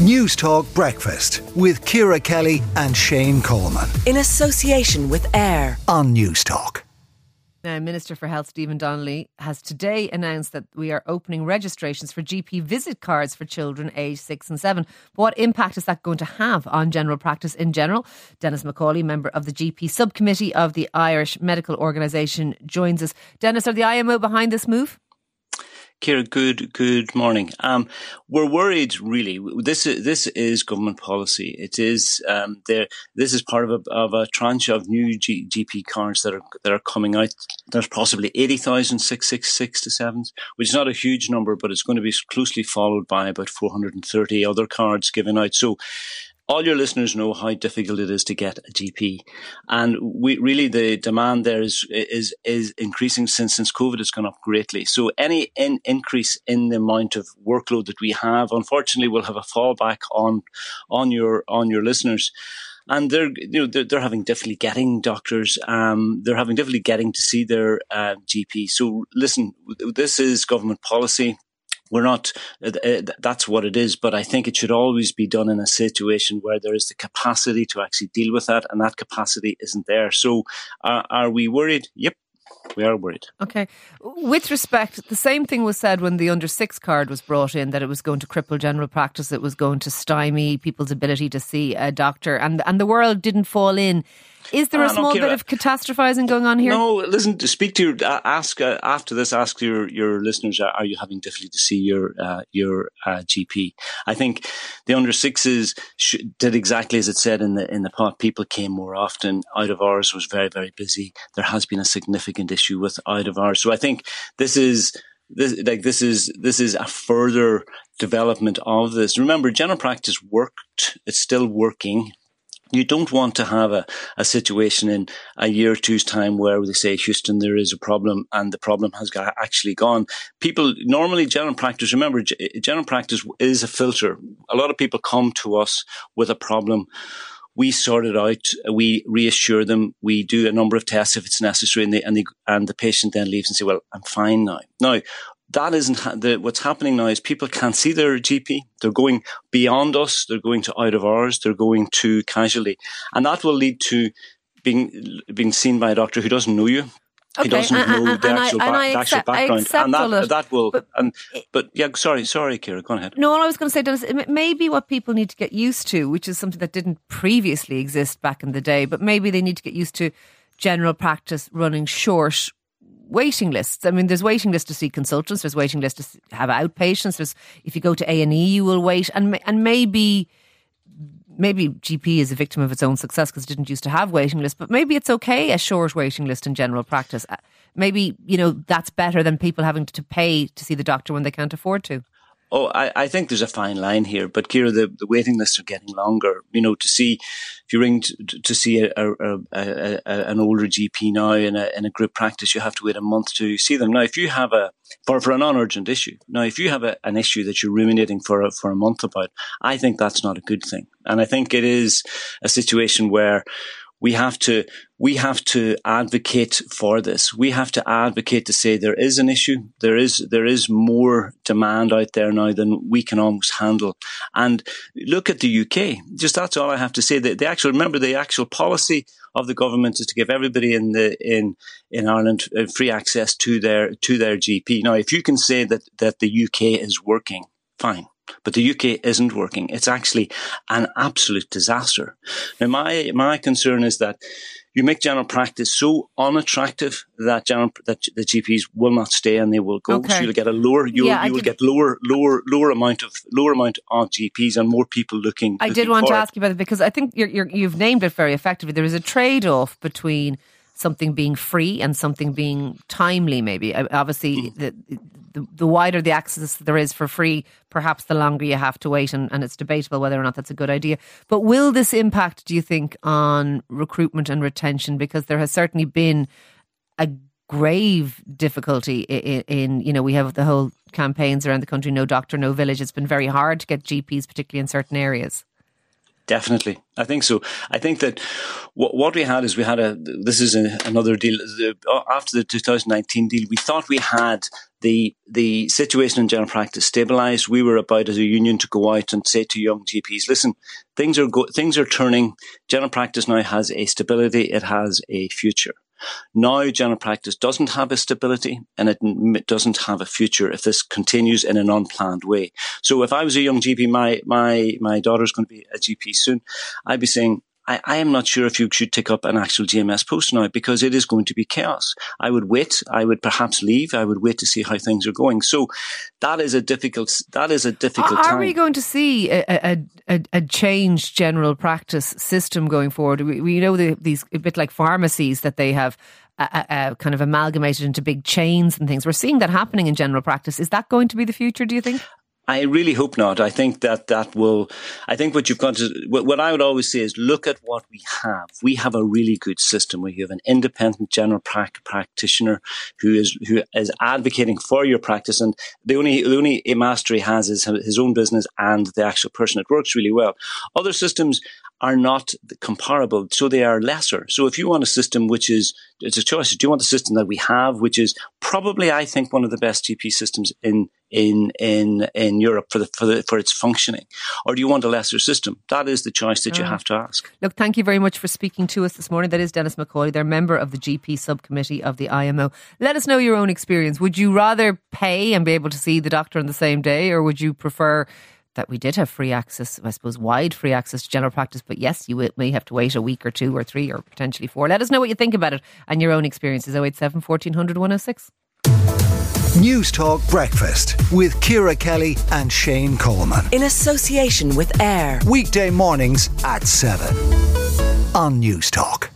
Newstalk Breakfast with Ciara Kelly and Shane Coleman. In association with AIR on Newstalk. Now, Minister for Health Stephen Donnelly has today announced that we are opening registrations for GP visit cards for children aged six and seven. What impact is that going to have on general practice in general? Denis McCauley, member of the GP subcommittee of the Irish Medical Organisation, joins us. Denis, are the IMO behind this move? Ciara, good good morning. Um, we're worried, really. This is this is government policy. It is um, there. This is part of a of a tranche of new G, GP cards that are that are coming out. There's possibly 80,000 666 to sevens, which is not a huge number, but it's going to be closely followed by about 430 other cards given out. So all your listeners know how difficult it is to get a GP, and we really the demand there is is is increasing since since COVID has gone up greatly. So any in, increase in the amount of workload that we have, unfortunately, will have a fallback on on your on your listeners and they're you know they're, they're, having difficulty getting doctors. Um, they're having difficulty getting to see their uh, GP. So listen, this is government policy we're not uh, uh, that's what it is but i think it should always be done in a situation where there is the capacity to actually deal with that and that capacity isn't there so uh, are we worried yep we are worried. Okay. With respect, the same thing was said when the under six card was brought in that it was going to cripple general practice, it was going to stymie people's ability to see a doctor, and and the world didn't fall in is there a small bit of catastrophizing going on here? No, listen. To speak to your uh, ask uh, after this. Ask your your listeners: Are you having difficulty to see your uh, your uh, GP? I think the under sixes sh- did exactly as it said in the in the pot. People came more often. Out of hours was very very busy. There has been a significant issue with out of hours. So I think this is this like this is this is a further development of this. Remember, general practice worked; it's still working you don't want to have a, a situation in a year or two's time where they say, Houston, there is a problem and the problem has got, actually gone. People normally general practice, remember, general practice is a filter. A lot of people come to us with a problem. We sort it out. We reassure them. We do a number of tests if it's necessary, and, they, and, they, and the patient then leaves and say, "Well, I'm fine now." Now, that isn't ha- the, what's happening now is people can't see their GP. They're going beyond us. They're going to out of hours. They're going to casualty. And that will lead to being, being seen by a doctor who doesn't know you. Okay, he doesn't and, know and, the, actual, I, ba- the accept, background, and that, that will. But, and but yeah, sorry, sorry, Ciara, go ahead. No, all I was going to say is maybe what people need to get used to, which is something that didn't previously exist back in the day, but maybe they need to get used to general practice running short waiting lists. I mean, there's waiting lists to see consultants. There's waiting lists to have outpatients. There's if you go to A and E, you will wait, and and maybe maybe GP is a victim of its own success because it didn't used to have waiting lists. But maybe it's okay a short waiting list in general practice. Uh, maybe you know that's better than people having to pay to see the doctor when they can't afford to. Oh, I, I think there's a fine line here, but Ciara, the, the waiting lists are getting longer. You know, to see if you ring to, to see a, a, a, an older GP now in a in a group practice, you have to wait a month to see them. Now, if you have a for for a non-urgent issue, now if you have an issue that you're ruminating for a, for a month about, I think that's not a good thing, and I think it is a situation where we have to we have to advocate for this. We have to advocate to say there is an issue. There is there is more demand out there now than we can almost handle. And look at the UK. Just that's all I have to say. The, the actual remember the actual policy of the government is to give everybody in the in in Ireland uh, free access to their to their GP. Now, if you can say that that the UK is working, fine. But the UK isn't working. It's actually an absolute disaster. Now, my, my concern is that you make general practice so unattractive that general that the GPs will not stay and they will go. Okay. So you'll get a lower you'll yeah, you will get lower lower lower amount of lower amount of GPs and more people looking. I looking did want to ask you about it because I think you have named it very effectively. There is a trade off between something being free and something being timely. Maybe obviously mm. the the, the wider the access there is for free, perhaps the longer you have to wait, and, and it's debatable whether or not that's a good idea. But will this impact, do you think, on recruitment and retention? Because there has certainly been a grave difficulty in, in, you know we have the whole campaigns around the country no doctor no village it's been very hard to get gps particularly in certain areas Definitely. I think so. I think that what, what we had is we had a, this is a, another deal. The, uh, after the 2019 deal, we thought we had the, the situation in general practice stabilized. We were about as a union to go out and say to young GPs, listen, things are go, things are turning. General practice now has a stability. It has a future. Now, general practice doesn't have a stability and it doesn't have a future if this continues in an unplanned way. So if I was a young GP, my, my, my daughter's going to be a GP soon, I'd be saying, I, I, am not sure if you should take up an actual GMS post now because it is going to be chaos. I would wait. I would perhaps leave. I would wait to see how things are going. So that is a difficult. That is a difficult. Are, time. we going to see a, a, a, a changed general practice system going forward? We, we know the, these a bit like pharmacies that they have. Uh, uh, uh, kind of amalgamated into big chains and things. We're seeing that happening in general practice. Is that going to be the future? Do you think? I really hope not. I think that that will, I think what you've got to, what I would always say is look at what we have. We have a really good system. where you have an independent general practitioner who is, who is advocating for your practice. And the only, the only master he has is his own business and the actual person. It works really well. Other systems are not comparable, so they are lesser. So if you want a system which is, it's a choice. Do you want the system that we have, which is probably, I think, one of the best GP systems in in in in Europe for the for the for its functioning, or do you want a lesser system? That is the choice that you mm. have to ask. Look, thank you very much for speaking to us this morning. That is Denis McCauley. They're member of the GP subcommittee of the IMO. Let us know your own experience. Would you rather pay and be able to see the doctor on the same day, or would you prefer? That we did have free access, I suppose, wide free access to general practice. But yes, you may have to wait a week or two or three or potentially four. Let us know what you think about it and your own experiences. 087 1400 106. Newstalk Breakfast with Ciara Kelly and Shane Coleman. In association with AIR. Weekday mornings at 7 on Newstalk.